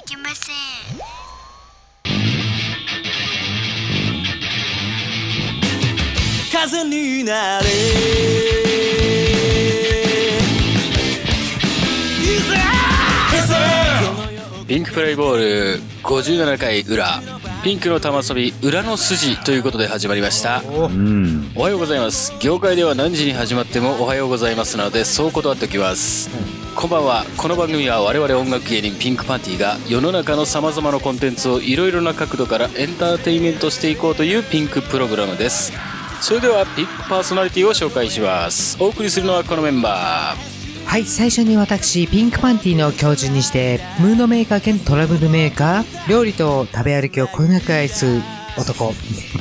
いけません風になれ。ピンクプレイボール57回裏。ピンクの玉遊び裏の筋ということで始まりました。うん。おはようございます。業界では何時に始まってもおはようございますなのでそう断っておきます、こんばんは。この番組は我々音楽芸人ピンクパンティが世の中のさまざまなコンテンツをいろいろな角度からエンターテインメントしていこうというピンクプログラムです。それではピンクパーソナリティを紹介します。お送りするのはこのメンバー。はい、最初に私、ピンクパンティの教授にして、ムードメーカー兼トラブルメーカー、料理と食べ歩きをこよなく愛す男、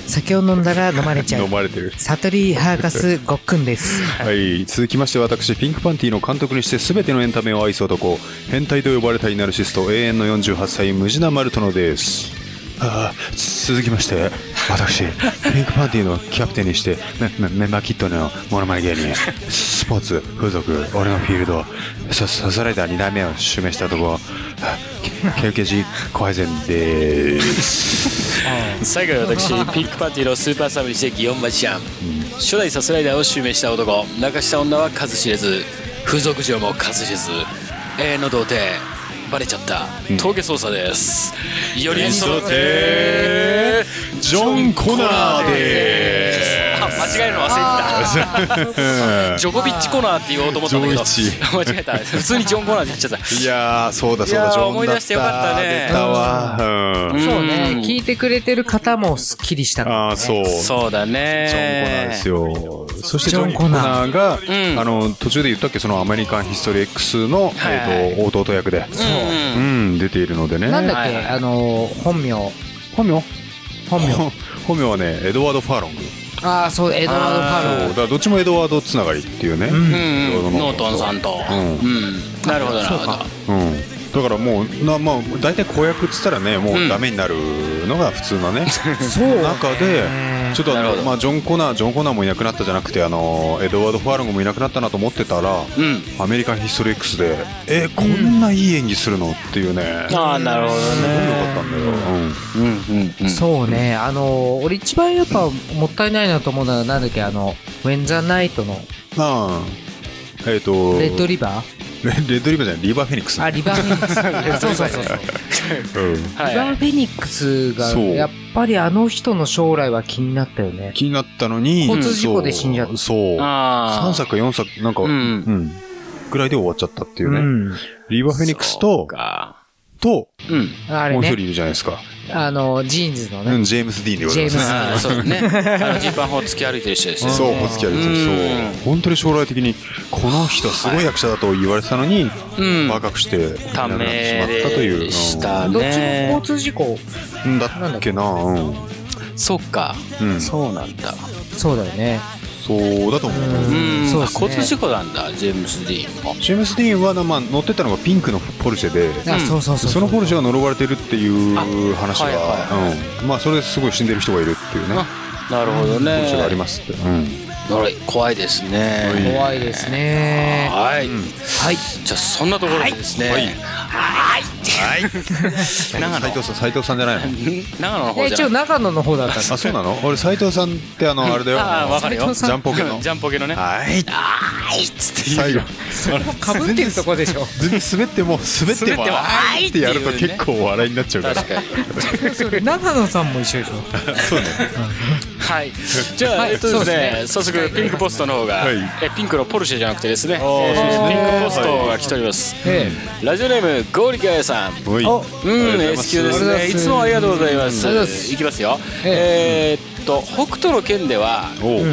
酒を飲んだら飲まれちゃう飲、まれてる。悟りハーカスごっくんです。はい。続きまして私、ピンクパンティの監督にして全てのエンタメを愛す男、変態と呼ばれたイナルシスト、永遠の48歳、ムジナ・マルトノです。ああ、続きまして、私、ピンクパンティのキャプテンにして、メメメンバーキットのモノマネ芸人、スポーツ、風俗、俺のフィールド、サササライダー2代目を襲名したとこ、ケウケジコハイゼンです。最後に私ピンクパーティーのスーパーサブにして祇園町ちゃん。初代サスライダーを襲名した男泣かした女は数知れず風俗嬢も数知れず永遠の童貞バレちゃった。峠捜査です。4人揃ってジョン・コナーで。す。あ間違えるの忘れてた。ジョコビッチコナーって言おうと思ったんだけど。間違えた。普通にジョンコナーって言っちゃった。いやー、そうだそうだ、ジョンだ思い出してよかったね。そうね、聞いてくれてる方もスッキリした。ああ、そう。ジそうだね。ョン・コナーですよ。そしてジョン・コナー。が、うん。あの、途中で言ったっけ、そのアメリカン・ヒストリー X の、はい。はいえっと、弟役で、うん。うん、出ているのでね。なんだっけ、はいはい。あの、本名。本名？本名。本名はね、エドワード・ファーロング。ああ、そう、エドワード・ファそう、ロだからどっちもエドワードつながりっていうね。ノートンさんとうんうんなるほどなるほどうん。だからもう、なまあ、大体子役っつったらね、もうダメになるのが普通のね。そう中で、ちょっとあの、まあ、ジョン・コナー、ジョン・コナーもいなくなったじゃなくて、あの、エドワード・ファーロングもいなくなったなと思ってたら、うん。アメリカン・ヒストリー X で、えーこんないい演技するのっていうね。ああなるほどすごいね良かったんだよ。うん。うんうんうん。そうね、あの、俺一番やっぱもったいないなと思うのは、なんだっけ、あの、ウェン・ザ・ナイトの。ああ。えっ、と、レッドリバーレレッドリバーじゃない、リバー・フェニックス。あ、リバーフェニックス。そうそうそうそう。うん。はいリバーフェニックスが、そうやっぱりあの人の将来は気になったよね。気になったのに、交通事故で死んじゃったそう。そうああ3作か4作、なんか、ううんん。ぐらいで終わっちゃったっていうね。うん。リバー・フェニックスそうと、かと、うんあれね、もう一人いるじゃないですか。あの、ジーンズのね。うん、ジェームス・ディーンでございますね。ああそうだねあのジーパンを突き歩いてる人ですよそう、お付き合いですうんそう。本当に将来的に、この人すごい役者だと言われてたのに、うん若くして、いなくな短命ってしまったという。でしたどっちもね交通事故。うんだっけなうん。そっかうん。そうなんだそうだよね。そうだと思う。うんそうですね交通事故なんだジェームス・ディーンもジェームス・ディーンは、まあ、乗ってたのがピンクのポルシェで、あ、そうそうそう。そのポルシェが呪われてるっていう話あはいが、うん。まあ、それですごい死んでる人がいるっていうね。なるほどねポルシェがありますって。うん。怖いですね怖いですね。はいはい。じゃあそんなところでですねはいはい。長野。斉藤さん、斉藤さんじゃないの？長野の方じゃない。長野の方だったあ、そうなの？俺、斉藤さんって、あの、あれだよ。ああわかるよ。ジャンポケの。ジャンポケのね。はい。はい。っつって。最後。かぶってるとこでしょ。全然滑っても、滑っても、滑ってもあーい。ってやると結構笑いになっちゃうから。長野さんも一緒でしょ。そうね。はい。じゃあ、はい。えっとですね、早速ピンクポストの方が、はい。えピンクのポルシェじゃなくてですね、ピンクポストが来ております。え。ラジオネームゴーリカヤさん。うん、S 級ですね。いつもありがとうございます。いきますよ。ええーっと北斗の剣では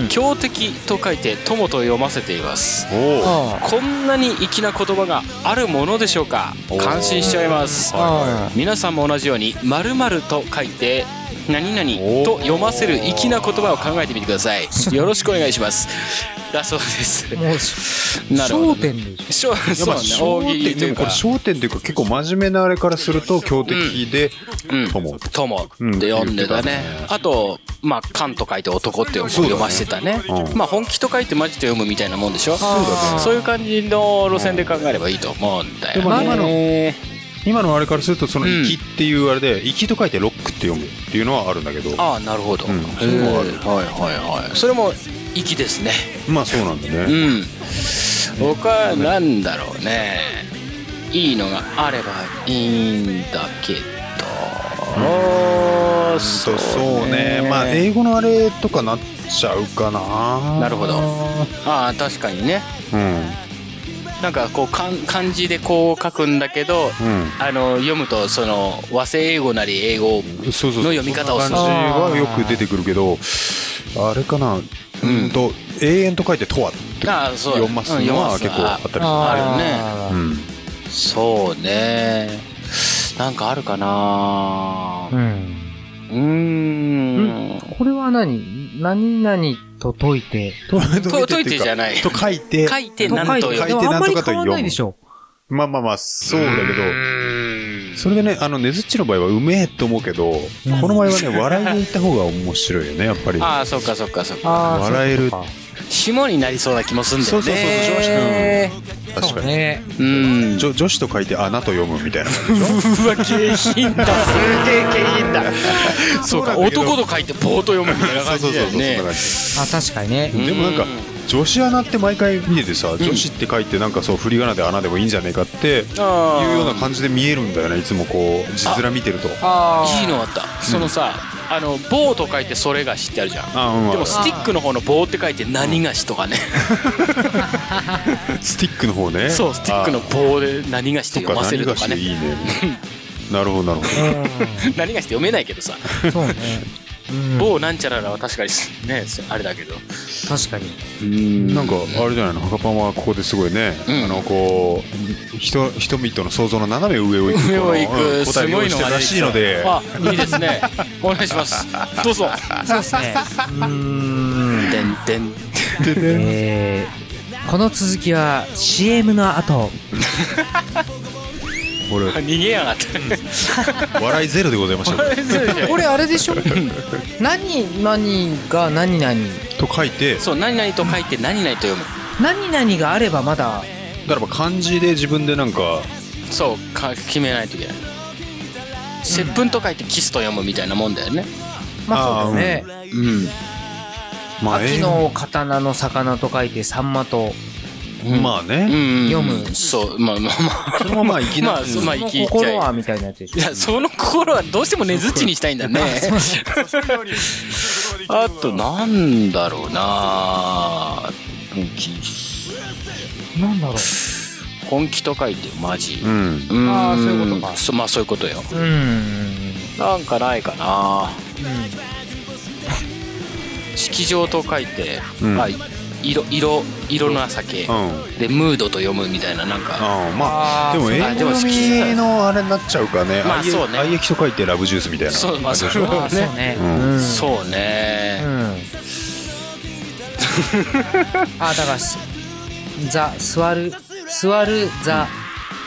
強敵と書いて友と読ませています。こんなに粋な言葉があるものでしょうか？感心しちゃいます。あ。皆さんも同じように「〇〇と書いて「何々」と読ませる粋な言葉を考えてみてくださいよろしくお願いしますだそうです。もう、なるほど焦点でししょね。いうか。焦点っていうか結構真面目なあれからすると強敵で、うん。とも。友。って読んでたね、あとまあ「漢」と書いて「男」って読ませてたね。うん。まあ本気と書いてマジと読むみたいなもんでしょ。そうだね。そういう感じの路線で考えればいいと思うんだよでもね今の今のあれからするとそのうん「息」っていうあれで「息」と書いて「ロック」って読むっていうのはあるんだけど。ああなるほど、うん。へそういうのがある。ーはいはいはい。それも息ですね。まあそうなんだうねん。僕はなんだろうね。いいのがあればいいんだけど。うんとそうね。まあ英語のあれとかなっちゃうかな。なるほど。ああ確かにね。うん。なんかこう漢字でこう書くんだけどうん。あの読むとその和製英語なり英語そうそうそう。の読み方をする。そんな感じはよく出てくるけどあれかなうん。と永遠と書いて「とは」ってああそう読ますのはうん結構あったりする。あるね。うん。そうね。なんかあるかな。うん。うーん。これは何？何々と解いて。とと解いてじゃない。と書いて書いてとなんと書いてでもあんまり変わんなんとかと読む。ないでしょ。まあまあまあそうだけどそれでねあのねずっちの場合はうめえと思うけど、この場合はね笑いで言った方が面白いよねやっぱり。ああそっかそっかそっか。笑えるそうか。下になりそうな気もするんだよね。そうそうそうそうへ確かに、ね。うん。女女子と書いて穴と読むみたいな。うわ下品だすげえ下品だ。そうか。男と書いて棒と読むみたいな感じだよね。そんな感じ。あ、確かにね。でもなんか女子穴って毎回見ててさ、女子って書いてなんかそう振り仮名で穴でもいいんじゃねえかっていうような感じで見えるんだよねいつもこう字面見てると。あいいのあった。そのさあの棒と書いてそれがしってあるじゃん。あうん。でもスティックの方の棒って書いて何がしとかね。スティックの方ね。そうスティックの棒で何がしっか読ませるとかね。いいね。なるほどなるほど。何がしって読めないけどさ。うん。そうね。うん。棒なんちゃららは確かにねあれだけど。確かに。なんかあれじゃないのハカパンはここですごいね、うん。あのこう人人々の想像の斜め上を行く上を行このうんくす答えをごいのがらしいので。あいいですね。お願いします。どうぞ。そうですね。うーん。でんでん。えーこの続きは CM の後。俺。逃げやがって笑いゼロでございましたこれあれでしょ？何々が何々。と書いて。そう何々と書いて何々と読む。何々があればまだ、だから漢字で自分でなんか。そうか決めないといけない。接吻と書いてキスと読むみたいなもんだよね。まあそうだね。うん。まあ秋の刀の魚と書いてサンマと。まあね、うん読む。そうまあまあまあ。そのまま生きなまあまあその生き心はみたいなやつでしょ。いやその心はどうしてもねずっちにしたいんだね。あとなんだろうな本気なんだろう。本気と書いてマジ。うん。うん。あーそういうことか。そまあそういうことよ。うん。なんかないかな。式場と書いて、うん。あ色色色の情け、うん。でムードと読むみたいななんか。ああまあでも英あでも語読みのあれになっちゃうからね。愛まあそうね。愛液と書いてラブジュースみたいな。そうまあそれはね。ね。うん。そううね、ん。あ、だからす、ザ、座る、座る、ザ、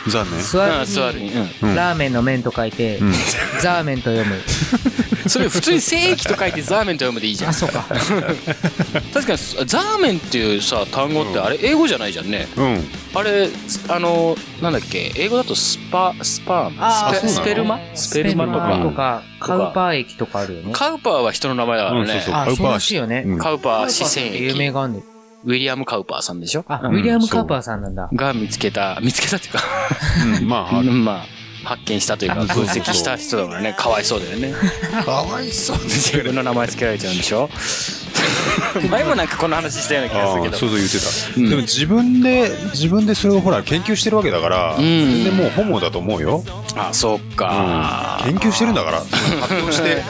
残念。座るうん、座るに、ううん。ラーメンの麺と書いて、うん。ザーメンと読む。ん、それ普通に正規と書いてザーメンと読むでいいじゃん。あ、そうか。確かにザーメンっていうさ単語ってあれ英語じゃないじゃんね。うん。あれあのなんだっけ？英語だとスパスパーあースペそうなの？スペルマ？スペルマとスペルマとか。か、カウパー駅とかあるよね。カウパーは人の名前だからね、うんそうそう。あ、そうカウパーらしいよね。うん。カウパー四川有名駅があんねんウィリアム・カウパーさんでしょ？あ、うん。ウィリアム・カウパーさんなんだ。が見つけた見つけたっていうか。うんまあ ある。まあ発見したというかあ分析した人だからね。かわいそうだよね。かわいそう自分の名前つけられちゃうんでしょ？前もなんかこの話したような気がすああるけど。そうそう言ってた、うん。でも自分で自分でそれをほら研究してるわけだから、ん。全然もうホモだと思うよ、あそっか、研究してるんだから。発表して、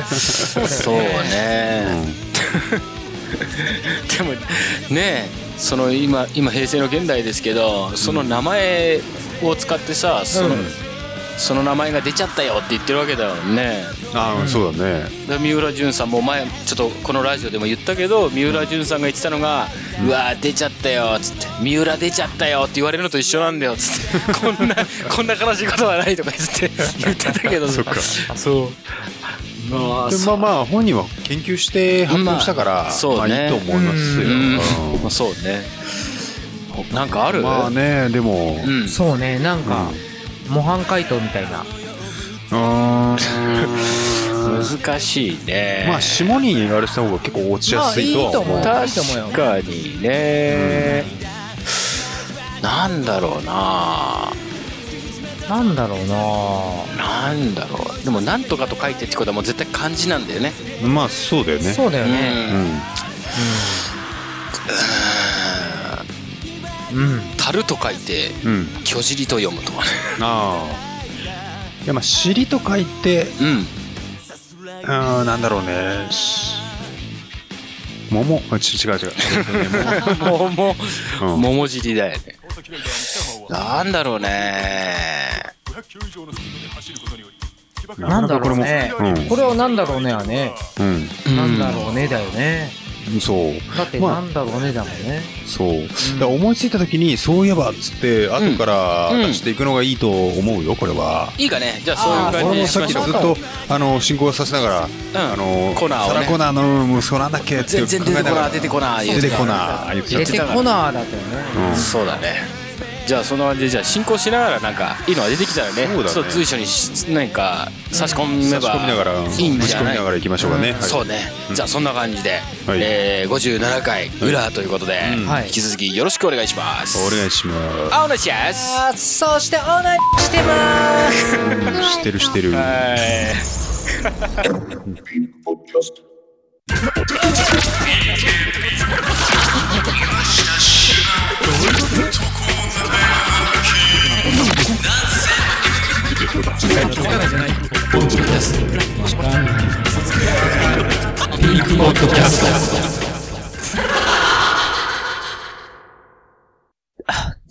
そうね、でもねその今今平成の現代ですけどその名前を使ってさその,、その名前が出ちゃったよって言ってるわけだよね。ああ、そうだね。で三浦淳さんも前ちょっとこのラジオでも言ったけど三浦淳さんが言ってたのが「うわー出ちゃったよ」っつって「三浦出ちゃったよ」って言われるのと一緒なんだよっつって。こんなこんな悲しいことはないとか言って言ってたけどそっか。そう。まあまあまあ本人は研究して発表したから、まあそうね。まあいいと思いますよ、うん。うまあそうね。なんかある？んまあねでも、うん。そうね、なんか、模範解答みたいな。あ難しいね。まあ下にあれした方が結構落ちやすいとは思う、まあいい確かにね。なんだろうななんだろうななんだろう。でも、なんとかと書いてってことはもう絶対漢字なんだよね。まあそうだよねそうだよね。うん。うん。樽と書いて、巨尻と読むとかね。ああいやまあ尻と書いてうん。あーなんだろうねし桃違う違う 桃、うん桃尻だよね。なんだろうね。なんだろうね。これも。うん。これはなんだろうねはね。うん。なんだろうねだよね。そう。だってまあ。なんだろうねだもんね。そう、だ思いついた時にそういえばっつって後からうん。出していくのがいいと思うよこれは、いいかね。じゃあそういう感じに俺もさっしましょう。きずっとあの進行させながら、あのコーナーをね。サラコーナーの息子なんだっけって全然出てこない出てこない出てこない言って出たてこなーだったよね。うん。そうだねじゃあその感じでじゃあ進行しながらなんかいいのが出てきたらねそうだね。ちょっと随所にし何か差し込めば差し込みながらいいんじゃない？差し込みながら行きましょうかね、はい。そうね、じゃあそんな感じで、はい。えー、57回裏ということで、うん。はい。引き続きよろしくお願いします。お願いします。あお願いします。あそしてオーナーしてます。うんしてるしてる。はい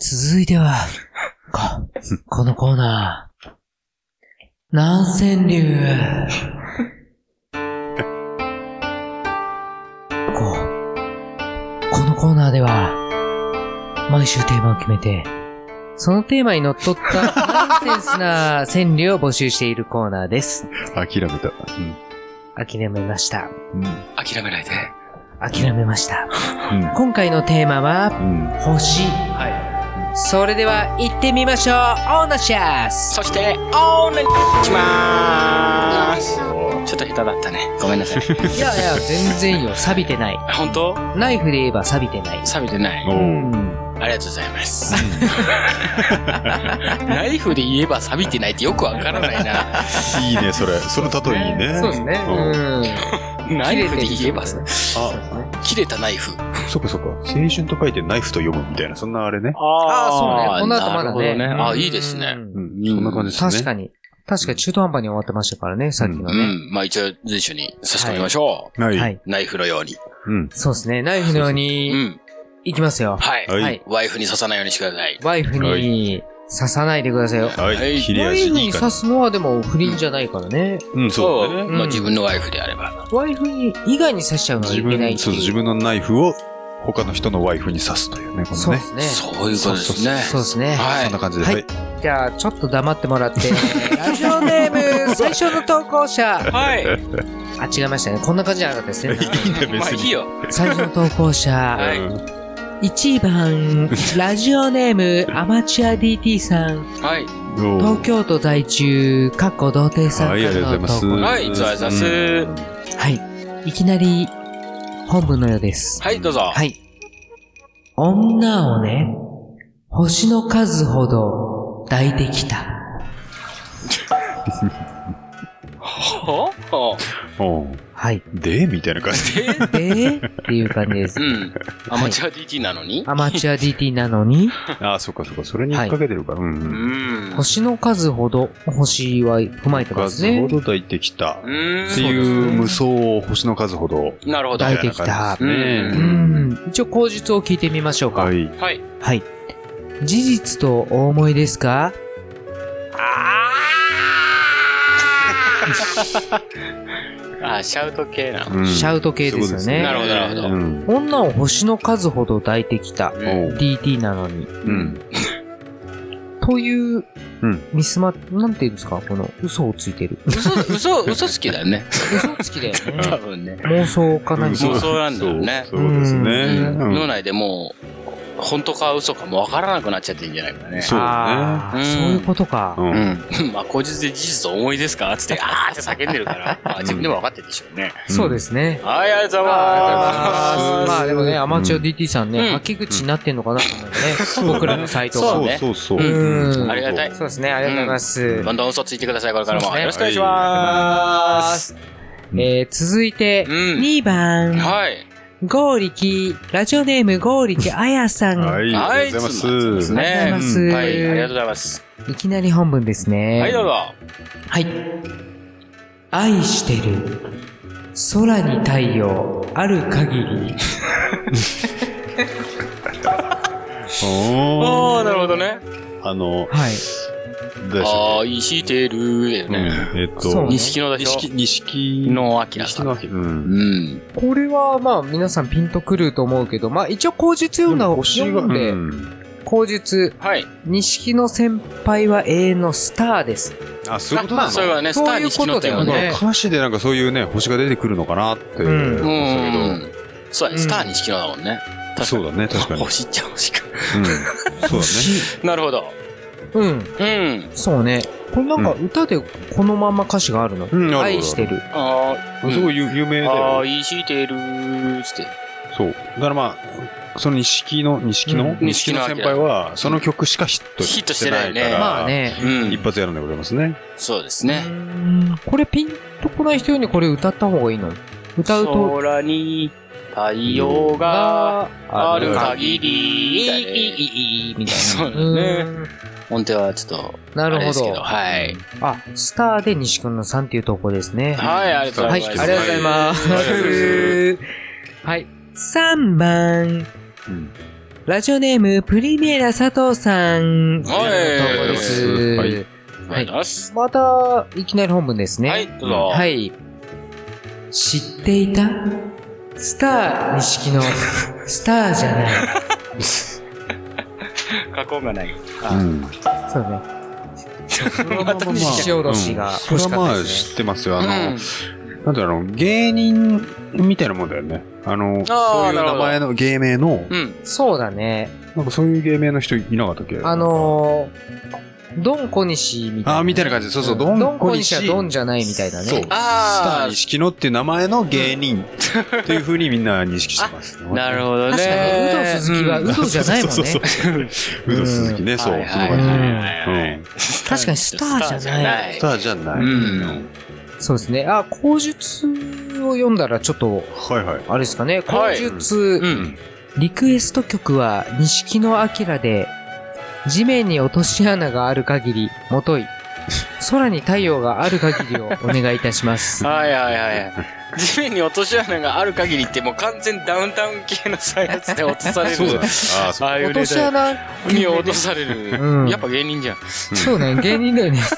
続いては、こ、このコーナー。南川流。こう、このコーナーでは、毎週テーマを決めて、そのテーマにのっとったナンセンスな川柳を募集しているコーナーです。諦めた、諦めました。うん諦めないで諦めました。うん今回のテーマは、うん星。それでは行ってみましょうオーナーシャスそしてお願いしますちょっと下手だったねごめんなさい いやいや、全然いいよ。錆びてない。本当？ナイフで言えば錆びてない。錆びてないおう。うんありがとうございます。ナイフで言えば錆びてないってよくわからないな。いいねそれその例えいいねそうですね。うんうん。ナイフで言えば切れてるあ切れたナイフ。そっかそっか青春と書いてナイフと読むみたいなそんなあれねああ、そうね。この後まだなるほどね。ね。あ、いいですね。うんそんな感じですね確かに。確かに中途半端に終わってましたからね、さっきのね。うん。まあ一応随所に差し込みましょう。はい、はい。ナイフのように。うんそうですね。ナイフのよううに、ん。いきますよ。はい。はいはい。ワイフに刺さないようにしてください。ワイフに刺さないでくださいよ。はい、はい切れワイフいい感刺すのはでも不倫じゃないからね。じうんそうだねまあうん自分のワイフであれば。ワイフに以外に刺しちゃうのはい自けないってそう自分のナイフを他の人のワイフに刺すというねこのねそうですね。そういうことですね。そうですね。はいそんな感じでははいい、じゃあ、ちょっと黙ってもらって、ラジオネーム、最初の投稿者。はい。あ、違いましたね。こんな感じじゃなかったですね。いいね別にまあいいよ。最初の投稿者、はいうん1番、ラジオネーム、アマチュア DT さん、はい。お東京都在住、かっこ童貞さんはいありがからとうございますの投稿。はい。ざいざす。はい。いきなり、本文のようです。はい、どうぞ。はい。女をね、星の数ほど抱いてきた。ほほおうはい。で？みたいな感じで、っていう感じですう。ん。アマチュア DT なのに？アマチュア DT なのに、ああそっかそっかそれに引っ掛けてるから、うん。星の数ほど、星は踏まえてますね数ほ。ど抱いてきたうーんっていう無双を星の数ほどなるほど。抱いてきたう。ん。一応口述を聞いてみましょうか。はいはい。はい。事実とお思いですか？あ、シャウト系なの。うんシャウト系ですよね。なるほど、なるほど。うん女を星の数ほど抱いてきた。DT なのに。うんという、うんミスマ、なんていうんですか？この、嘘をついてる。嘘、嘘、嘘つきだよね。嘘つきだよ多ね。分ね。妄想か何か。そうそうなんだよねそうですね脳内でもう、本当か嘘かもわからなくなっちゃってるんじゃないかね。そううんそういうことか。うん。うん。まあ、口実で事実を思いですか？つって、あーって叫んでるから、まあ、自分でも分かってるでしょうね。そうですね。はい、ありがとうございあます。まあでもね、アマチュア DT さんね、うんはけ口になってんのかなと思う ね。僕らのサイトが。そうねそうそう。うんありがたい。そうですね、ありがとうございます。どんどん嘘ついてください、これからも。よろしくお願いします。えー、続いて、うん2番、はい。ゴーリキ、ラジオネームゴーリキあやさん。はい、あはい、りがとうございつます。ね。ありがとうございますはい、ありがとうございます。いきなり本文ですね。はい、どうぞ。はい。愛してる。空に太陽、ある限り。おーああ、なるほどね。あの、はい。どうでしたっ愛してるね。えっと、そうね錦野でしょ？錦、錦のあきらさん。錦の秋。うん。うん。これはまあ皆さんピンとくると思うけど、まあ一応口述読んだ、星が、読んで、うん口述、はい。錦野先輩は永遠のスターです。あ、そういうことなの？あそれはね、スター錦野だよね。歌詞でなんかそういうね、星が出てくるのかなって思うん。そうだね、スター錦野だもんね。ど。そうだね、確かに。星っちゃ星か。うん。そうだね。なるほど。うん。うん。そうね。これなんか歌でこのまんま歌詞があるの？うん、愛してる。ああ、すごい有有名だよ。愛してるーつって。そう。だからまあ、その錦の、錦のうん錦の先輩は、その曲しかヒットヒットしてないから。してないねまあ。ね。うん一。発やるんでございますね。そうですね。うーんこれピンとこない人にこれ歌った方がいいの？歌うと。空に太陽がある限り、いい、いい、いい、いい、みたいな。そうだねうーん音程はちょっと、なるほど、ど。はい。あ、スターで西くんのさんっていう投稿ですね。はい、ありがとうごはい、ざいます。ありがとうございます。はいありがとうございはい。3番。うんラジオネーム、プリメーラ佐藤さん。はい投稿です。はいありがとうございます。また、いきなり本文ですね。はい、どうぞ。はい。知っていた？スター錦のスターじゃない。加工がない。うん。そうね。また獅子おどしがそれはまあ欲しかったですね。知ってますよ。あの、うんなんていうの、芸人みたいなもんだよね。あの、そういう名前の芸名の、うん。そうだね。なんかそういう芸名の人いなかったっけ？あ、のー、ドン小西みたいな。あーみたいな感じでそうそううんドンドン小小西西はドンじゃないみたいなね。そう。スタあーー錦野っていう名前の芸人っていう風にみんな認識してます。なるほどね。確かに、ウド鈴木はウドじゃないもんね。そうそうそう。ウド鈴木ね、そう、はいその感じ。はいはいうんはい確かにスターじゃないスターじゃない。うんそうですね。あ、口述を読んだらちょっと、はいはい。あれですかね。はい口述、うん。リクエスト曲は、錦野明で、地面に落とし穴がある限り、もとい。空に太陽がある限りをお願いいたします。はいはいはい。地面に落とし穴がある限りってもう完全ダウンタウン系のさやつで落とされる。そうだ。ああ、そう。落とし穴、に落とされる。うんやっぱ芸人じゃん。そうね、芸人だよね。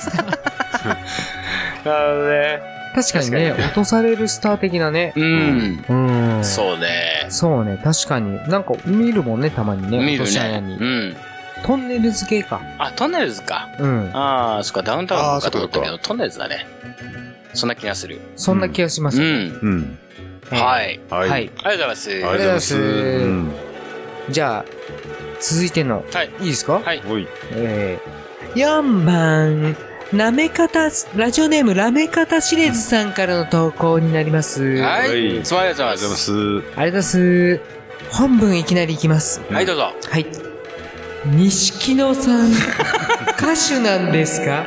なるほどね。確かにね、落とされるスター的なね。うん。うん。そうね。そうね、確かに。なんか見るもんね、たまにね。見る落とし穴ね。に。うん。トンネル付けか。あ、トンネルズか。うん。ああ、そっか、ダウンタウンかと思ったけど、トンネルズだね。そんな気がする。そんな気がします。うん。うん。はい。は。はいい。ありがとうございます。ありがとうございます。うんじゃあ、続いての。はい。いいですか？はい。おい。えー、4番、なめかた、ラジオネームラメカタシレズさんからの投稿になります。ははいい。つまりありがとうございま。す。ありがとうございます。本文いきなりいきます。はい、どうぞ。はい。錦野さん、歌手なんですか？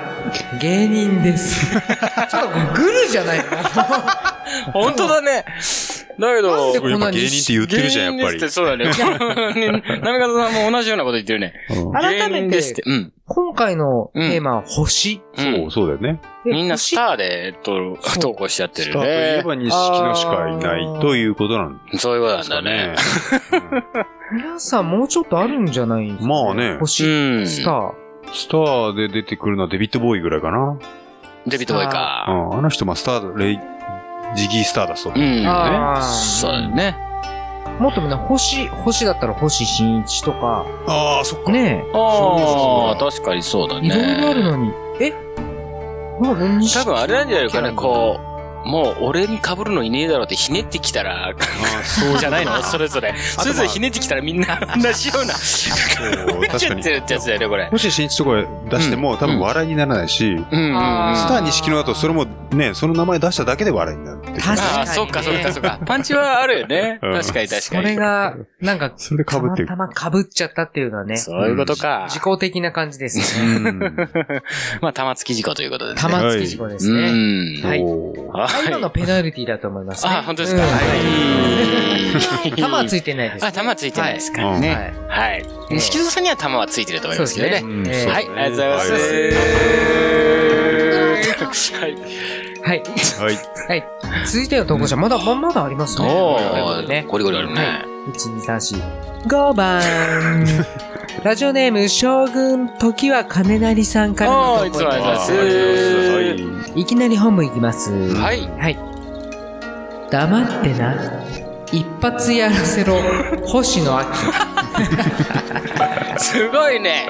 芸人です。ちょっとグルじゃないか本当だね。だけど、なんでこれやっぱ芸人って言ってるじゃん、やっぱり芸人ですって。そうだね。なめかたさんも同じようなこと言ってるね。うん改めて。今回のテーマは星。うんそう、そうだよね。でみんな星スターで投稿しちゃってるスターといえね。ば錦野しかいないということなんでそういうことなんだねね。。皆さんもうちょっとあるんじゃないですか、まあね星、うんスター。スターで出てくるのはデビッド・ボーイぐらいかな。デビットボーイうか。ん、あの人、まあ、スター、レイ、ジギー・スターダスト。うん。あーそうだね。もっとみんな星、星だったら星新一とか、ああ、そっか。ねああ、確かにそうだえ、ね。いろいろあるのに。え？多分あれなんじゃないかね、こう、もう俺に被るのいねえだろうってひねってきたら、あそうじゃないの？それぞれ。それぞれひねってきたらみんな同じような、そう確かにちゃって。るってやつだよね、これ。もし新一とか出しても、多分笑いにならないし、うんうんうん。あスター錦野だとそれもね、その名前出しただけで笑いになる。確かにねああ、そっかそっかそっか。パンチはあるよね。うん確かに確かそに。れが、なんか、それで被ってるたまたま被っちゃったっていうのはね、そういうことか。自己的な感じですね。うん。まあ、玉突き事故ということでね。玉突き事故ですうね。ん。はいあ今のペナルティだと思いますね。あ、本当ですか？うんはい。玉はついてないですね。あ、玉ついてないですか？らはね。い。はい。錦戸さんには玉はついてると思いますけどね。はい、ありがとうございます。はい。はい。はい。はい。続いての投稿者、まだ、ま、まだありますね。おー、ね。ゴリゴリあるね。1、2、3、4。5番。ラジオネーム、将軍、時は金成さんからのおー、いつもありがとうございはます。いきなり本部行きます。はい。はい。黙ってな。一発やらせろ。星野明。すごいね。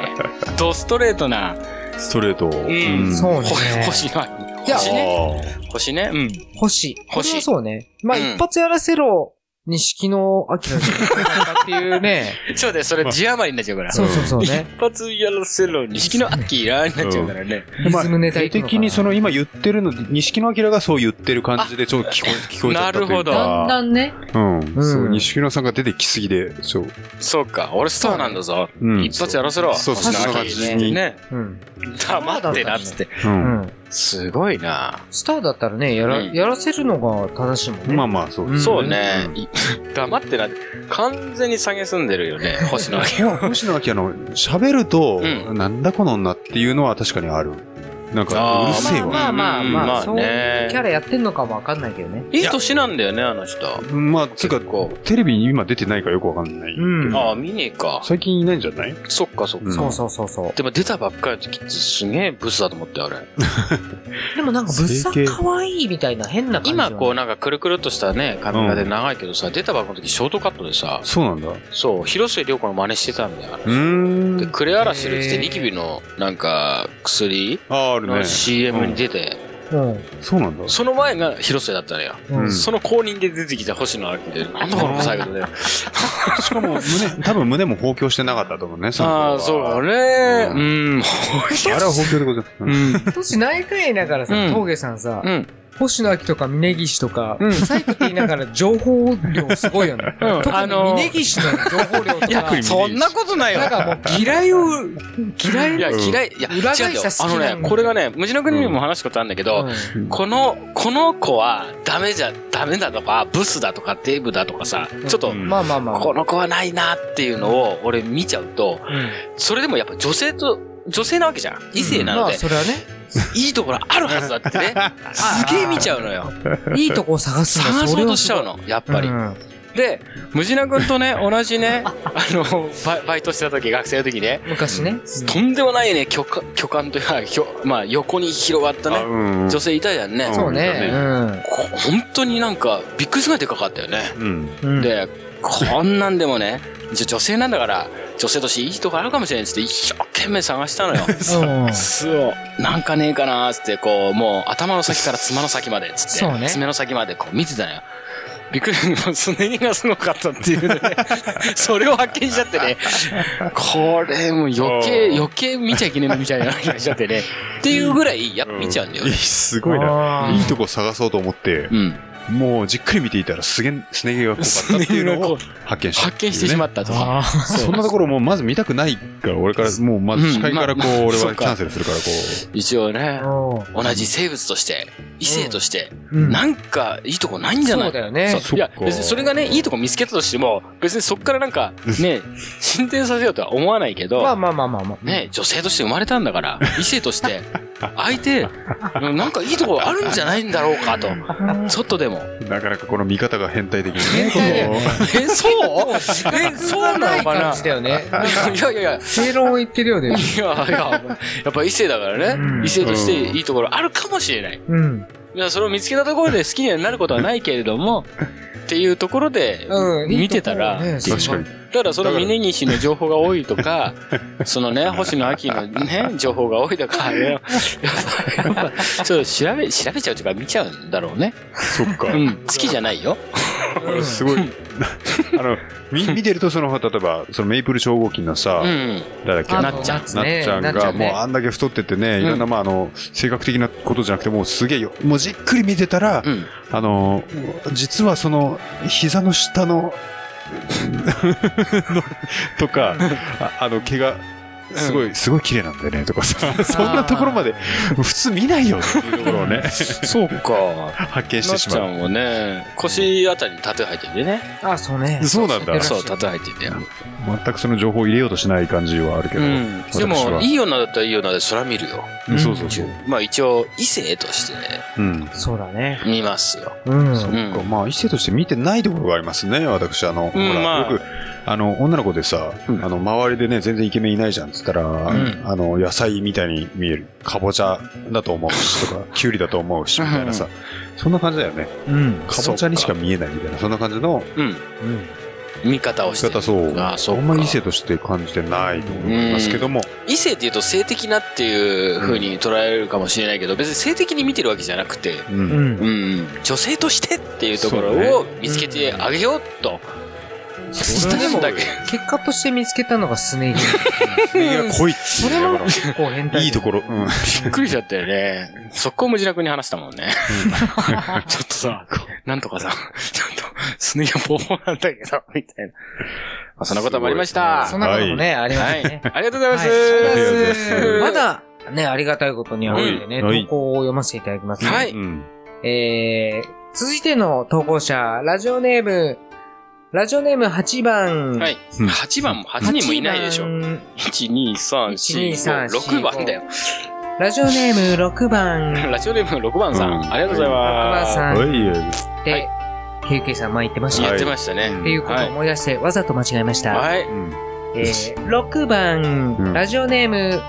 ドストレートな。ストレート。うんそうねほ。星の、いや星ね。あ星ね。うん。星。こ星そうね。まあ、うん一発やらせろ。錦野明じゃないかっていうね。そうだよ、それ字余りになっちゃうから。そうそうそうね。一発やらせろ、錦の秋らになっちゃうからね。ーリズムネタ的にその今言ってるの、錦野明がそう言ってる感じでちょっと聞こえ、聞こえちゃったというか。なるほどだんだんね。うん。うんそう、錦野さんが出てきすぎで、そう。そうか、俺スターなんだぞ。うん一発やらせろ。そうそうそんな感じにね。うん。黙ってなっつって。う。うんん。すごいな。スターだったらね、やら、うんやらせるのが正しいもんね。まあまあ、そう。うんそうね。い黙ってな。完全に下げすんでるよね、星の秋。いや、星野明あの、喋ると、うなんだこの女っていうのは確かにある。なんか、うるせえわ。まあまあまあ、うんまあそういうねキャラやってんのかもわかんないけどね。いい年なんだよね、あの人。まあ、つうか。テレビに今出てないかよくわかんない。うんああ、見ねえか。最近いないんじゃない？そっかそっか。うんそうそうそうそう。でも出たばっかりの時ってすげえブスだと思って、あれ。でもなんか、ぶっさ整形可愛いみたいな変な感じ。今こうなんかくるくるっとしたね、髪型で長いけどさ、出たばっかの時ショートカットでさ、そうなんだ。うそう、広末涼子の真似してたんだよ。あれーんで、。クレアラシルってニキビのなんか薬ああ、あるのね。CM に出て、うん。そうなんだ。その前が広末だったのよ。うん。その公認で出てきた星野明で、なんだこの最後で。しかも、胸、多分胸も包協してなかったと思うね、その頃はああ、そうね。ううん。あれは包協でございます。うん。年内くらいだからさう、ん峠さんさう、ん。星野明とか峯岸とか、うん。サイクって言いながら情報量すごいよね。うん。特にあのー峯岸の情報量といやか、、そんなことないよ。なんかもう嫌いを、嫌いいや、の、嫌い。いや、裏返あのね、これがね、無地の国にも話したことあるんだけど、うん。この、この子はダメじゃ、ダメだとか、ブスだとか、デブだとかさ、ちょっと、うんまあまあまあ。この子はないなっていうのを俺見ちゃうと、うん。それでもやっぱ女性と、女性なわけじゃん。異性なのまあで、それはね、いいところあるはずだってね。すげえ見ちゃうのよ。いいとこを探すんだ探そうとしちゃうの。の、やっぱり。うんで、ムジナ君とね、同じね、あの、バイバイトしてた時、学生の時ね、昔ね。とんでもないね、巨漢、巨漢というか、ひょまあ、横に広がったあね、うん。女性いたじゃんね。うんそうね。こ本当になんか、びっくりするぐらいでかかったよね。で、こんなんでもね、じゃ女性なんだから、女性としていいとこあるかもしれないっつって、一生懸命探したのよ。うんそう。なんかねえかなーっつって、こう、もう頭の先から爪の先までっつって、そうね爪の先までこう見てたのよ。びっくり、もうすね毛がすごかったっていうね。それを発見しちゃってね。これもう余計、うん余計見ちゃいけないみたいな気がしちゃってね。っていうぐらい、やっぱ見ちゃうんだよ。すごいな。いいとこ探そうと思って、うん。もうじっくり見ていたらすげん、すね毛が濃かったっていうのを発見した。発見してしまったと。そんなところもうまず見たくないから、俺から、もうまず視界からこう、俺はキャンセルするから、こ一応ね、うん。同じ生物として、異性として、うん。なんかいいとこないんじゃない？そうだよね。いや別にそれがね、いいとこ見つけたとしても、別にそっからなんか、ね、進展させようとは思わないけど、まあまあまあまあまあ。ね、女性として生まれたんだから、異性として、相手、なんかいいとこあるんじゃないんだろうかと。ちょっとでも。う、なかなかこの見方が変態的にね。変態だよねえ、そう？え、そうなのかな？だよね。いやいやいや、正論を言ってるようで。いやいや、やっぱ異性だからね、うん異性としていいところあるかもしれない。うん。いや、それを見つけたところで好きになることはないけれども、っていうところでうん見てたら、確かに。だからその峯岸の情報が多いとか、そのね、星野秋のね、情報が多いとか、いややっぱやっぱちょっと調べ、調べちゃうというか見ちゃうんだろうね。そっかう。ん、好きじゃないよ。すごい。あの、み 見てると、その、例えば、そのメイプル超合金のさう、ん。誰だっけ？ななっちゃん夏ねっちゃんが、なっちゃんねもうあんだけ太っててね、いろんな、まあ、あの、性格的なことじゃなくて、もうすげえよ。もうじっくり見てたらう、ん。あの、実はその、膝の下の、のとか、ああの、毛が、すごい、すごい綺麗なんだよね、とかさ、そんなところまで、普通見ないよっていうところをね、そうか。発見してしまう。ちゃんもね、腰あたりにタトゥー入っててね。あ、そうね。そうなんだそう、タトゥー入っててよ。全くその情報を入れようとしない感じはあるけど。うん。で私も、はいい女だったらいい女でそら見るよ。うんそうそうそう。まあ一応、異性としてうん。そうだね。見ますよ。うん。そっか、うんまあ、異性として見てないところがありますね、私。あの、ほら、まあよく、あの、女の子でさ、うんあの、周りでね、全然イケメンいないじゃんっつったら、んあの、野菜みたいに見える。かぼちゃだと思うし、とか、きゅうりだと思うし、みたいなさ、そんな感じだよね。うん。かぼちゃにしか見えないみたいな、そんな感じのうん。うん。見方をしてる。見方、そう。ああ、そうあか。んまり異性として感じてないと思いますけども、異性って言うと性的なっていう風に捉えるかもしれないけど、別に性的に見てるわけじゃなくて、うん。うん。うん、女性としてっていうところを見つけてあげようと。それでも。結果として見つけたのがスネギ。いや、濃いってそれも結構変ら。態。いいところ。うん。びっくりしちゃったよね。速攻無自楽に話したもんね。ちょっとさ、なんとかさ、ちょっと、スネギはボーボーなんだけど、みたいな。まあ、そんなこともありました。そんなこともね、ありまはい。すね。ありがとうございます。はいありがとうございますまだ、ね、ありがたいことにあるんでね、はい投稿を読ませていただきますね。はいうん。えー、続いての投稿者、ラジオネーム、ラジオネーム8番。はい。うん8番も8人もいないでしょ。8番1、2、3、4、5、6番だよ。ラジオネーム6番。ラジオネーム6番さん、うんありがとうござい6番ます。さんはい。で、KK さん前言ってました。やっってましたね。ていうことを思い出して、わざと間違えました。はい。うん。えー、6番、うんラジオネーム、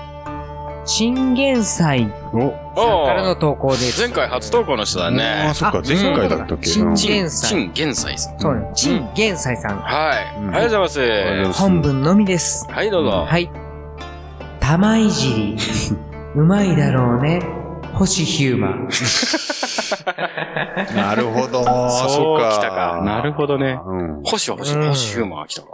チンゲンサイお、からの投稿です。前回初投稿の人だあねあ、。そっか、あ前回だったっけ？そううんチン現在陳現在さん。そうね、チンゲンサイさん。はい。うんありがとうございありがとうございま。ますす本文のみです。はい、どうぞ。はい。玉いじり。うまいだろうね。星ヒューマン。なるほど。そっか。来たか。なるほどね。うん。星は星、うん星ヒューマンが来たか。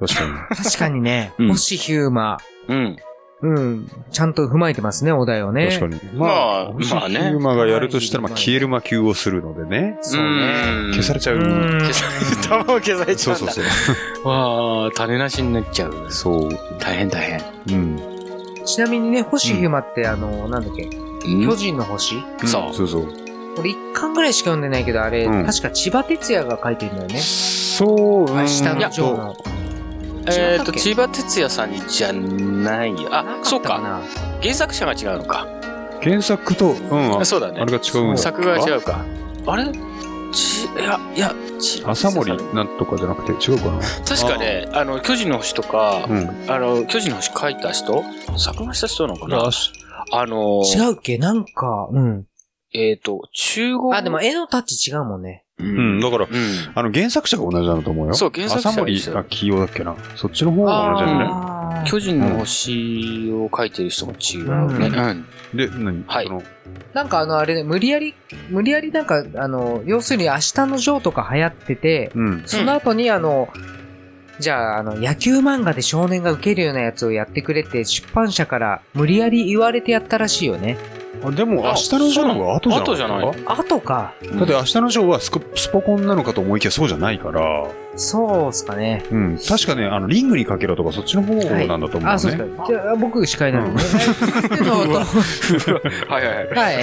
確かに。確かにね、うん星ヒューマうん。ン。うん。ちゃんと踏まえてますね、お題をね。確かに。まあ星まあねヒューマがやるとしたら、まあ、消える魔球をするのでね。そうね。消されちゃう。うん消され、玉を消されちゃだ。そううんそうそう。わあ、種なしになっちゃう。そう。大変大変。うん。ちなみにね、星ヒューマンって、あの、なんだっけ、巨人の星？そうそうそう。俺一巻ぐらいしか読んでないけど、あれ、うん確か千葉哲也が書いてるんだよね。そう、うん明日のジョーの。えっと、千葉哲也さんじゃないよ。あ、そうか。な。原作者が違うのか。原作と、うん、あそうだねあれが違うんだ作画が違うか。あれ？ち、いや、いや、ち朝森なんとかじゃなくて違うかな。確かね、あの、巨人の星とか、うん。あの、巨人の星書いた人？作画した人なのかな？ああの、違うっけ？なんか、うん。えっと、中国。あ、でも絵のタッチ違うもんね。ううん、だから、うん。あの、原作者が同じなんだと思うよ。そう原作者朝森一緒あ、清だっけな。そっちの方が同じだよね。巨人の星を書いてる人も違うね。ううん。で、何？はいその、なんかあの、あれね、無理やり、無理やりなんか、あの、要するに明日のジョーとか流行ってて、うん。その後にあの、じゃあ、あの、野球漫画で少年が受けるようなやつをやってくれって、出版社から無理やり言われてやったらしいよね。あでも、あ明日のジョーは後じゃない後じゃない？後か。だって明日のジョーはスコスポコンなのかと思いきやそうじゃないから、そうっすかね。うん。確かね、あの、リングにかけろとかそっちの方なんだと思うね。あ、そうですか。じゃあ、僕司会なんでね。はいはいはい。はい。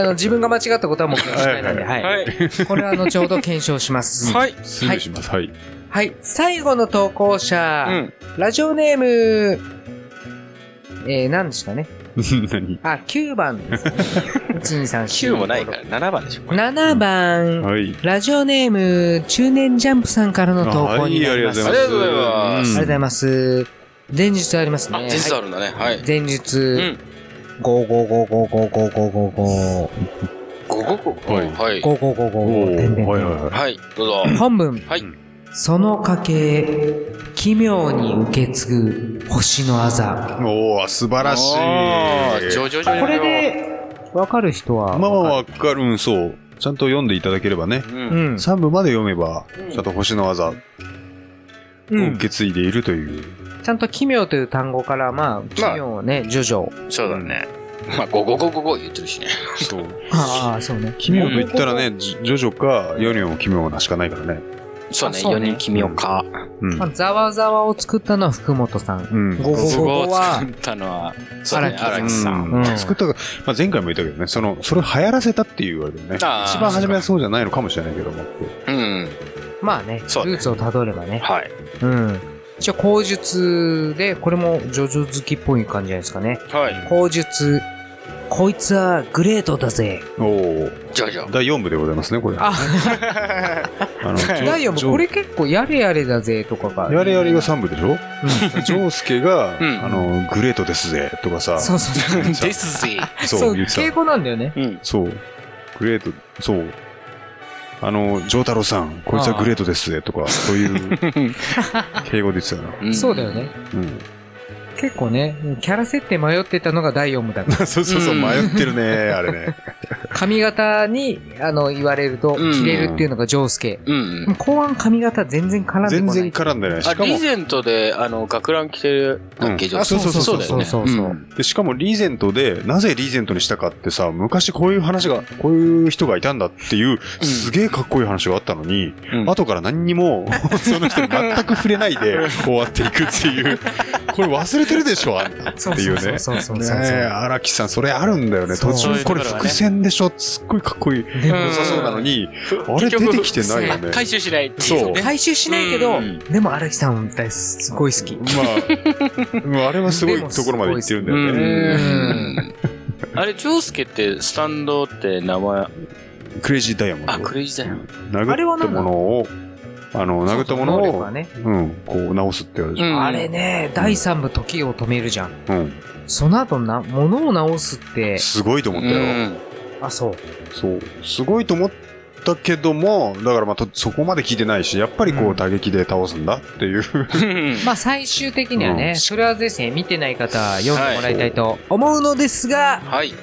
あの、自分が間違ったことは僕が司会なんで、はい。はい。これは後ほど検証します。はい。失礼します。はい。はい。最後の投稿者、うん。ラジオネーム、えー、何ですかね？何？あ、9番ですね。1、2、3、4。9もないから、7番でしょ。7番、はいラジオネーム、中年ジャンプさんからの投稿になります。あはいりがとうございますありがとうございます。前日ありますね。あ、全然あるんだね。はい。前日、うん。5555555555五五五五五五五五。55555。五五五五五五五五五五五五五五五。その家系、奇妙に受け継ぐ星のあざ。おお素晴らしい。これで、わかる人は。まあまあわかるうんそうちゃんと読んでいただければねう。うんん。3部まで読めばちゃんと星の技をうん受。け継いでいるという、ちゃんと奇妙という単語から、まあ、奇妙ね、ジョジョ。そうだね。まあ、ごごごごご言ってるしね。そう ああ、そうね。奇妙と言ったらねジジョジョかヨニョン奇妙なしかないからねそうね、あそうね4人奇妙か。うんまあ、ざわざわを作ったのは福本さん。うんゴゴゴすごいゴは作、ったのは、そうね、荒荒木さん。うん作ったが、まあ、前回も言ったけどねそのそれを流行らせたっていうあれだよね一番初めはそうじゃないのかもしれないけどもうん。まあね、そうねルーツをたどればね。はい。うん。一応、口述で、これもジョジョ好きっぽい感じじゃないですかね。はい。口述。こいつはグレートだぜ。おおジョジョ。第4部でございますねこれあ、あのジョダイヤもジョこれ結構やれやれだぜとかが。やれやれが3部でしょ？ジョースケが、うんあの、グレートですぜ、とかさ、そうそうそう。ですぜ。そう敬た。語なんだよね。うん。そう。グレート、そう。あの、ジョータロさん、こいつはグレートですぜ、とか、そういう、敬語で言ってたな。んそうだよ。ね。うん。結構ね、キャラ設定迷ってたのが第4部だから。そうそうそう、うん迷ってるね、あれね。髪型に、あの、言われると、うん切れるっていうのがジョースケ。うん後半髪型全然絡んでこ全ない。然絡んでない。しあ、かもリ、ゼントで、あの、学ラン着てる、だっけ、うんジョーあそうそうそうそうだよね。そうそうそううんで、しかもリーゼントで、なぜリーゼントにしたかってさ、昔こういう話が、こういう人がいたんだっていう、すげえかっこいい話があったのに、うん後から何にも、その人に全く触れないで終わっていくっていう、これ忘れてるでしょ、あんたっていうね。そうそうそうそうそうねえ、荒木さん、それあるんだよね。そう途中、これ伏線でしょ、すっごいかっこいい。良さそうなのに、あれ出てきてないよね。回収しないっていうね。回収しないけど、うんでも荒木さん大すごい好き。まあ、うんあれはすごいところまで行ってるんだようね。ん。あれ、ジョースケって、スタンドって名前、クレイジーダイヤモンド。あ、クレイジーだよ。殴ったものを、あの、殴ったものを。うん、こう直すってやるじゃん。あれね、第3部時を止めるじゃん。うん。その後な、物を直すって、すごいと思ったよ。うん。あ、そう。そう。すごいと思ったけども、だからまあと、そこまで聞いてないし、やっぱりこう打撃で倒すんだっていう。まあ最終的にはね、うんそれはですね、見てない方は読んでもらいたいと思うのですが、はい。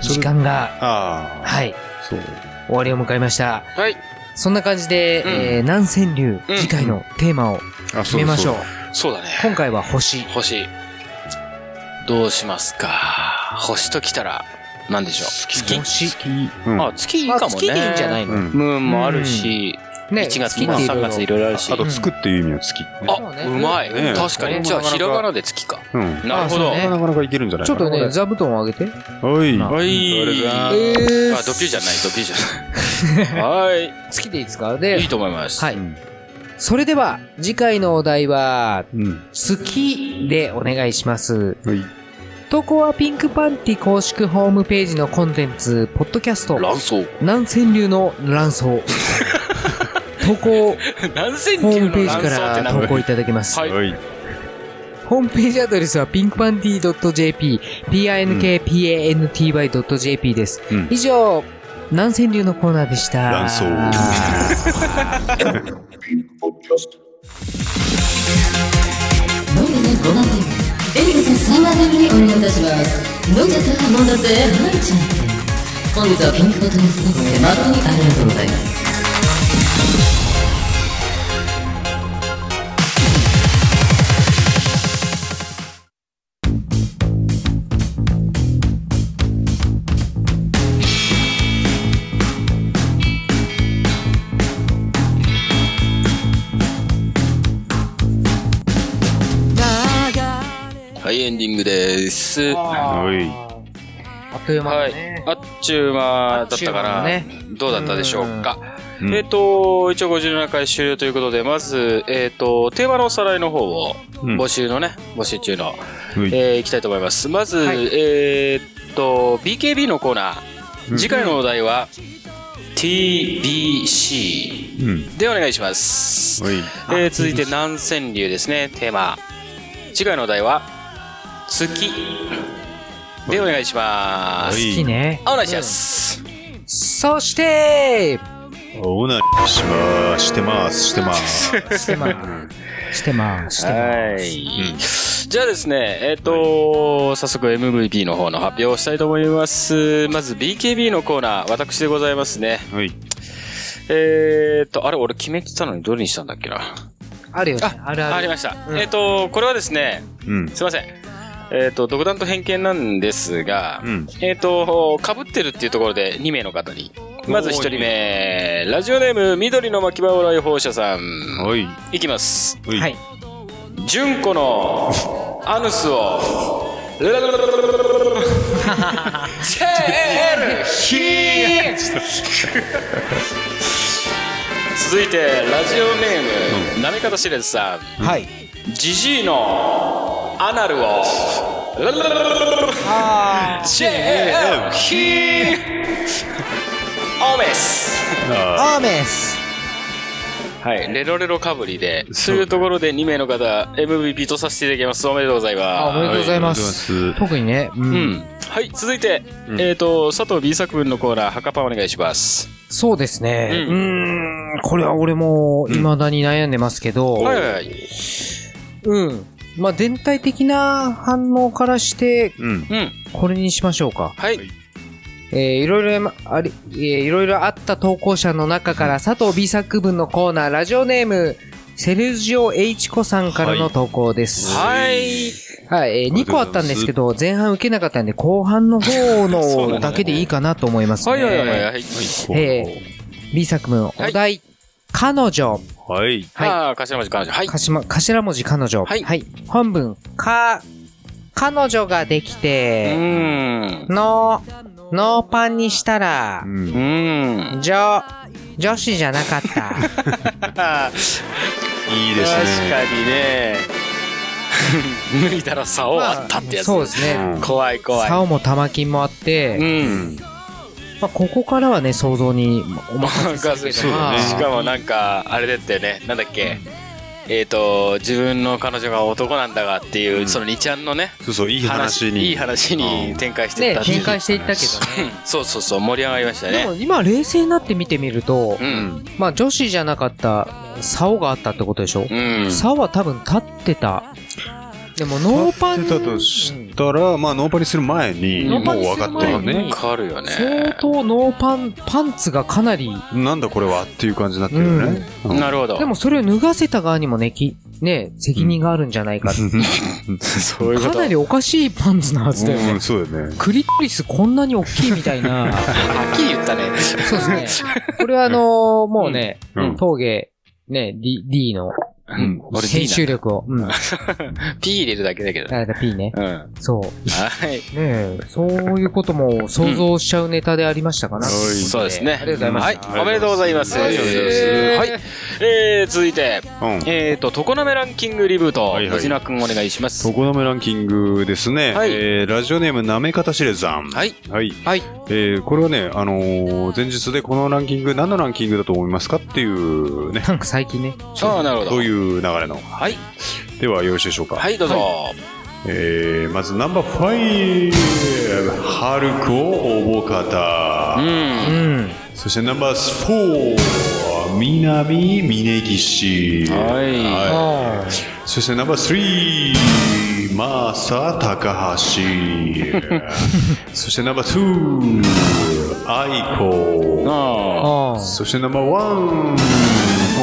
時間が、ああ。はい、そう。終わりを迎えました。はい。そんな感じで、うんえー南川流、うん次回のテーマをあ、決めましょう。そうだね。今回は星。星。どうしますか。星と来たら、なんでしょう？月。星。月。うん。あ、月いいかもね。あ月でいいんじゃないの、うん。ムーンもあるし、ね、1月月も3っていろいろ月いろいろあるし。あと、つくっていう意味の月。あそうねうまい。ね確かに。じゃあ、ひらがなで月か。うん。なるほど。なかなかいけるんじゃないかな。ちょっとね、座布団を上げて。おい。まあはい。あドキュじゃない、ドキュじゃない。はい。月でいいですか？でいい、と思います。はい。それでは、次回のお題は、うん。月でお願いします。はい。投稿はピンクパンティ公式ホームページのコンテンツ、ポッドキャスト、乱走。南川流の乱走。投稿、何千ホームページから投稿いただけます。はいはい。ホームページアドレスは pinkpanty.jp、pinkpanty.jp です。うん以上、南川流のコーナーでした。乱走飲リカさん3万年ぶりお願いいたします。飲んじゃったもんだぜはいちゃんって。本日はピンクボトルスのごで誠にありがとうございます。エンディングです。ははい。あっという間だいね。。あっちゅう間だったかな。あっちゅう間だねどうだったでしょうか。うんえっ、と、一応57回終了ということで、まず、えっ、と、テーマのおさらいの方を、うん募集のね、募集中の、はいえー、いきたいと思います。まず、はいえっと、BKB のコーナー。うん次回のお題は、TBC うん。でお願いします。はい。えー続いて南川流ですね、テーマ。次回のお題は、月でお願いします。はい好きね。お願いします。そして、オナニーしまーしてます、してます。してます。してます。してます。はい。じゃあですね、えっ、と、早速 MVP の方の発表をしたいと思います。まず BKB のコーナー、私でございますね。はい。えっ、と、あれ、俺決めてたのにどれにしたんだっけな？あるよね。あるある。ありました。うんえっ、と、これはですね、うん。すいません。えっ、と、独断と偏見なんですが、うん。えっ、と、被ってるっていうところで2名の方に。まず1人目、ラジオネーム、緑の巻き場来訪者さん。はい。いきます。はいはい。純子のアヌスを。チェールヒー続いてラジオネーム、なめかたしれずさはい。んジジイのアナルをあチェールヒーオメスあアーメス。はい、レロレロかぶりで、そういうところで2名の方、MVP とさせていただきます。おめでとうございます。あおめでとうございます特にね、う。うんん。はい、続いて、うんえっ、と、佐藤 B 作文のコーナー、ハカパンお願いします。そうですね。ううーん。これは俺も未だに悩んでますけど、はいはいはい。うん。まあ、全体的な反応からして、うん。うん。これにしましょうか。はい。えー、いろいろあり、えーいろいろあった投稿者の中から佐藤 B 作文のコーナー、ラジオネーム、セルジオ H 子さんからの投稿です。はい。はい、えー、2個あったんですけど、前半受けなかったんで、後半の方の だだけでいいかなと思いますね。はいはいはいはい。はい。えー、B 作文、はいお題、彼女、はい。はいああ、頭文字彼女。はい。頭文字彼女。はい本文、か、彼女ができうて。の、ノーパンにしたらう、。うん。女、女子じゃなかった。いいです確かね。にね。脱いだら竿あったってやつ。そうですね。うん怖い怖い。竿も玉金もあっうて、ん。まあ、ここからはね、想像にお任せするけど、まあ、しかもなんか、あれだったよね。なんだっけ。えっと、自分の彼女が男なんだがっていうう、んその2ちゃんのね、そうそう、いい話に。いい話に展開してっねた、っていう展開していったけどうんね。そうそうそう、盛り上がりましたね。でも今冷静になって見てみるとう、ん。まあ女子じゃなかった、竿があったってことでしょ？うん。竿は多分立ってた。でもノーパン。立ってたとしたら、まあ、ノーパンにする前に、もう分かったよする前にね。わかるよね。相当ノーパン、パンツがかなり、なんだこれはっていう感じになってるよね。うんなるほど。でもそれを脱がせた側にもね、き、ね、責任があるんじゃないかって。そういうこと。かなりおかしいパンツなはずだよねうん、。そうだよね。クリトリスこんなに大きいみたいな。はっきり言ったね。そうですね。これはあのーもうね、うん峠、ね、D、D のうん。俺 D 編な集力を。うん。P 入れるだけだけど。あれだ、P ね。うん。はそう。い。ねえ、そういうことも想像しちゃうネタでありましたかな。はいそうですね。ありがとうございまはい。おめでとうございます。ありがとうございますはい。えー、続いて、うん。えーと、常滑ランキングリブート。はいはい藤名くんお願いします。常滑ランキングですね。はいえーラジオネーム、なめかたしれずさん。はい。はい。はい。えーこれはね、あのー前日でこのランキング、何のランキングだと思いますかっていうね、なんか最近ね。ああ、なるほど。そういういう流れの。はい。では、よろしいでしょうか。はい、どうぞ。はい、えー、まず number five 春子おぼかた、うん、そしてナンバースフォー南峯岸。はい、はい、そして number three マーサ高橋 そして number two アイコそして number one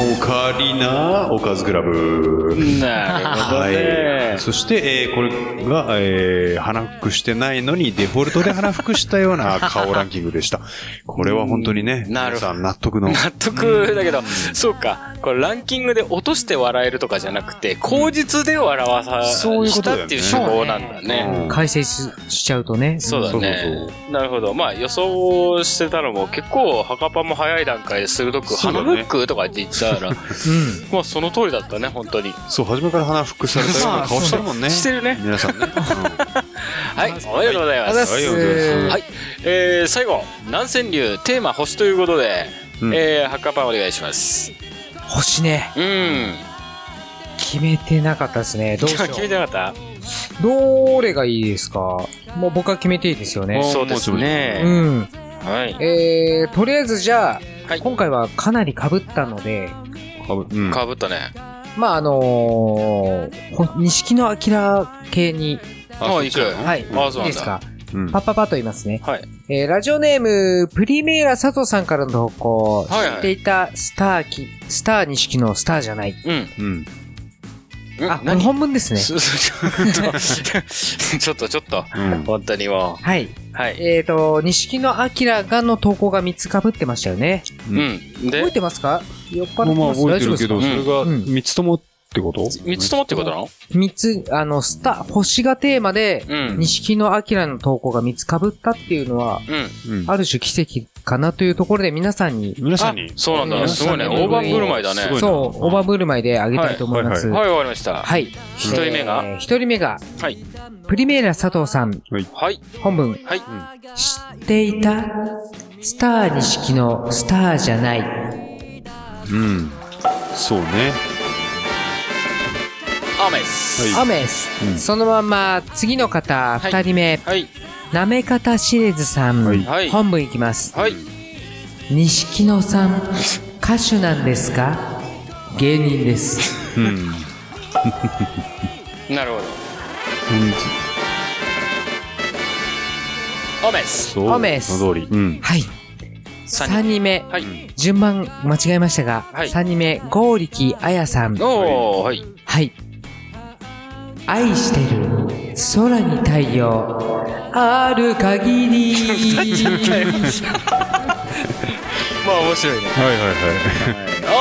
おかりなおかずクラブ。なるほど、ね、はい。そして、えー、これが、えー、花服してないのにデフォルトで花服したような 顔ランキングでした。これは本当にね、なるさん納得の。納得だけど、そうか。これランキングで落として笑えるとかじゃなくて、口実で笑わさ、そういうことっていう手法なんだね。解説しちゃうとね。そうだね。なるほど。まあ予想してたのも結構、墓パも早い段階で鋭く、花フックとかって言ったたから、うん。まあその通りだったね、本当に。そう、初めから鼻服されたような顔してるもんね。してるね。皆さんね。はい、おめでとうございます。ありがとうございますはいおめでとうございますはい。えー、最後、南川流、テーマ星ということで、うんえー、ハッカーパンお願いします。星ね。うん。決めてなかったですね。どうしよ 決めてなかっう。どれがいいですか？もう僕は決めていいですよたね。そうですうね。ん。はい。えー、とりあえずじゃあ、はい今回はかなり被ったので、かぶうん。かぶったね。まああのー、ほ錦野明系に、あ、行く。はい、あ、そうなんだ。いいですか？うんパッパッパッと言いますね。はい。えー、ラジオネーム、プリメーラ佐藤さんからの投稿、はいはい知っていたスターき、スター錦のスターじゃない。うん。うん。あ、本文ですね。ちょっと、ちょっと、うん。本当にもはい。う。はい。えーと、錦野明がの投稿が3つ被ってましたよね。うん。覚えで、てますか？酔っ払ってまあます覚えてるけど、大丈夫ですか？それがうん3つともってこと？三つともってことなの？三つ、あの、スタ、星がテーマで、うん。錦野明の投稿が3つ被ったっていうのは、うん。うん。ある種奇跡かなというところで皆さんに、あ皆さんに？そうなんだ。皆すごいね。大盤振る舞いだね。すごいなそう、オーバーブルマイであげたいと思います。はい、わかりました。はい。一人目が？えー一人目が、はい。プリメーラ佐藤さん、はい。本文、はい。知っていた？スター錦のスターじゃない。うん。そうね。アメス。アメス。うんそのまま、次の方、はい二人目、はい。なめかたしれずさん、はいはい本文いきます。はい。錦野さん、歌手なんですか？芸人です。うん。なるほど。アメス。そう。アメスその通り。うん。はい。三三人目、はい。順番間違えましたが、はい三人目、剛力彩さん。はい。はい。愛してる空に太陽ある限り まあ面白いね。はいはいは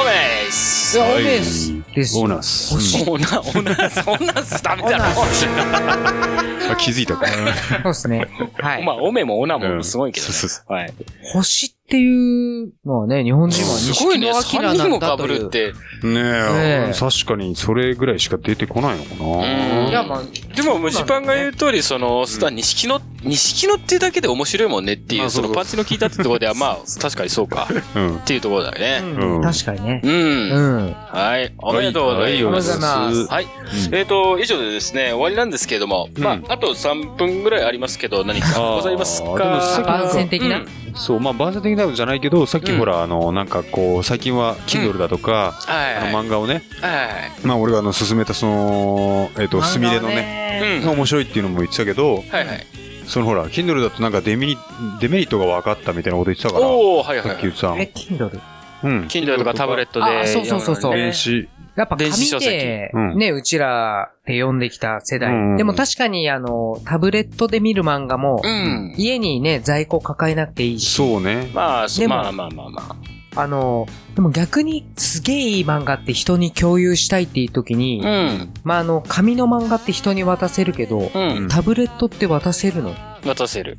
アメス。オはいメスですい。オーナス。星オナ、オナス、オナスダメだろ。あ、気づいたか。そうですね。はい。まあ、オメもオナもうんすごいけどねそうそう。はい。星っていうのはね、日本人はすごいね。錦野明3人もなんだという。被るって。ねええ、確かにそれぐらいしか出てこないのかうんな。いや、まあ、でも、ムジパンが言う通り、その、スター、錦野、錦野っていうだけで面白いもんねっていう、そのパンチの効いたってところでは、まあ、確かにそうか。うん。っていうところだよね。うんうん確かにね。う。うんん。はい。おめでとうございはいありがとうございま。ますはい。えっと、以上でですね、終わりなんですけれども、まあ、あと3分ぐらいありますけど、何かございますあーでもさっきか番宣的な、うんそう、まあ、番宣的なのじゃないけど、さっきうんほら、あの、なんかこう、最近は Kindle だとか、はいあの漫画をね、はい。はい。まあ、俺があの、勧めたその、えっと、すみれのね、ね。うん。面白いっていうのも言ってたけど、はいはい。そのほら、Kindle だとなんかデメリデメリットが分かったみたいなこと言ってたから、おー、はいはいはい。さっき言ってたの。え、Kindle? うん。Kindle とかタブレットで。あそうそうそうそう電子、やっぱ紙電子書籍で、うんね、うちらで読んできた世代。うんでも確かに、あの、タブレットで見る漫画も、うん。家にね、在庫抱えなくていいし。そうね。まあ、そでもまあまあまあまあの、でも逆にすげえいい漫画って人に共有したいっていう時に、あ。うん。まああの、紙の漫画って人に渡せるけど、うん。タブレットって渡せるの？渡せる。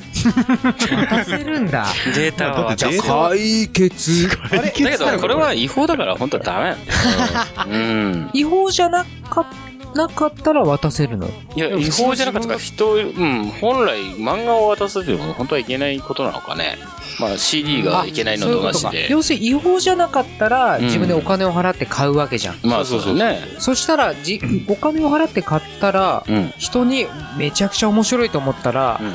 渡せるんだ。データは渡せる。解決。あれだけど、これは違法だから本当はダメなんだよ。うん。違法じゃなかなかったら渡せるの？いや、違法じゃなかったから人、うん、本来漫画を渡すっていうのは本当はいけないことなのかね。まあ CD がいけないのと同じで。要するに違法じゃなかったら、うん自分でお金を払って買うわけじゃん。まあそうそうね。そしたら、じ、お金を払って買ったら、うん。人にめちゃくちゃ面白いと思ったら、うん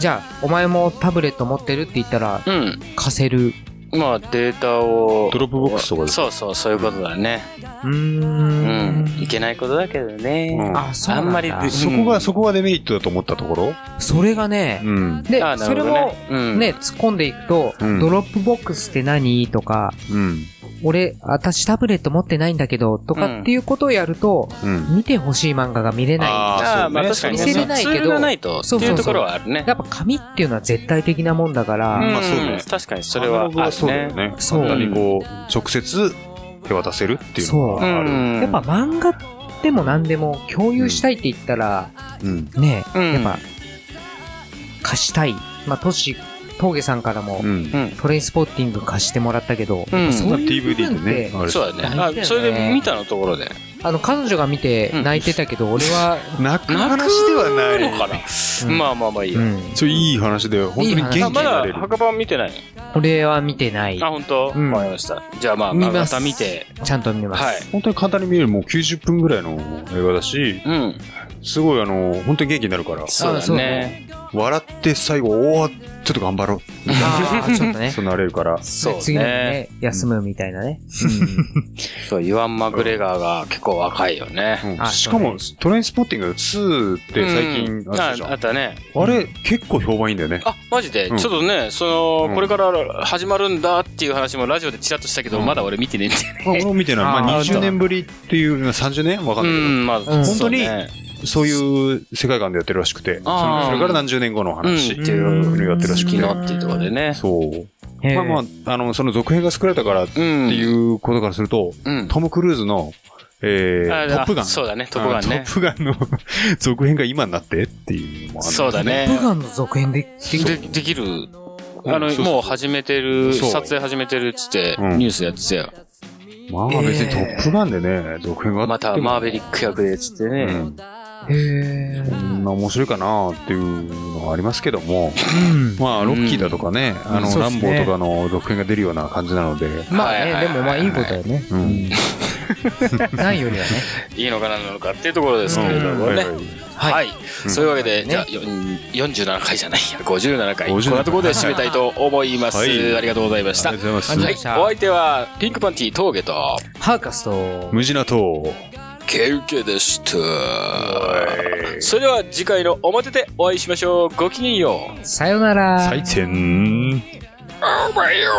じゃあ、お前もタブレット持ってるって言ったら、うん。貸せる。まあデータを。ドロップボックスとかでそうそう、そういうことだね。うー。うんん。いけないことだけどね。うんあ、そうなんだ。あんまりでそこが、そこがデメリットだと思ったところ？それがね、うん。で、あなそれるほども、うんね、突っ込んでいくと、うんドロップボックスって何？とか、うん。俺、私タブレット持ってないんだけど、とかっていうことをやると、うん。見てほしい漫画が見れない。あああ、まあ確かにね。見せれないけどツールがないと、そうそうそうっていうところはあるね。やっぱ紙っていうのは絶対的なもんだから、うんまあそうね確かにそれはあるね。そうだよね。そう簡単にこう、直接手渡せるっていうのがある。うんやっぱ漫画でも何でも共有したいって言ったら、うん。ね、うんやっぱ、貸したい。まあ、トシ、峠さんからも。トレインスポッティング貸してもらったけど、うんそういう部 DVD で分ってね、あるしそうだね。それで見たのところで。あの、彼女が見て泣いてたけど、俺は、泣く話ではない。のかな？うんまあまあまあいいよ。うん、そういい話で、本当に元気あまだになれる。墓場見てない俺は見てないあ、。本当？うんわかりました。じゃあまあ、見また見て。ちゃんと見ます。はい。本当に簡単に見れる、もう90分ぐらいの映画だし、うん。すごいあの、本当に元気になるから。そうだね。笑って最後、おー、ちょっと頑張ろう。ああ、ちょっとね。そうなれるから。そうね次の日ね、休むみたいなね。そう、ユアン・マグレガーが結構若いよね。うんあしかも、トレインスポッティング2って最近うんあったじゃん。ああったね。あれ、結構評判いいんだよね。あ、マジで、うんちょっとね、その、うんこれから始まるんだっていう話もラジオでちらっとしたけど、うんまだ俺見てねえんだよまあ俺も見てない。まあ、あー20年ぶりっていう、30年わかんないけど。うん、まあ、ん本本当にね、そういう世界観でやってるらしくて、それから何十年後の話うんっていうのをやってるらしくて。昨日っていうところでね。そう。まあまあ、あの、その続編が作られたからってうん。いうことからすると、うん。トム・クルーズの、えあー、トップガン。そうだね、トップガンねあ。トップガンの続編が今になってっていうのもあるそうだね。プガンの続編で？できでる？できる。あの、もう始めてる、撮影始めてるっつって、うんニュースやってたよ。まあ別にトップガンでね、続編があまってもたマーベリック役でっつってね。え。そんな面白いかなっていうのはありますけども、うん。まあ、ロッキーだとかね、あの、ランボーとかの続編が出るような感じなので、まあね、はいはいはいでもまあいいことだよね。うんうんないよりはね。いいのかなのかっていうところですけれどもね。はい。そういうわけで、じゃあ、よん47回じゃないや、57回。こん57なところで締めたいと思います。はいありがとうございました。ありがとうございます。はい。お相手は、ピンクパンティ峠と、ハーカスと、無地なと、ケウケでした。それでは次回のおまてでお会いしましょう。ごきげんよう。さよなら。再見。お前よ。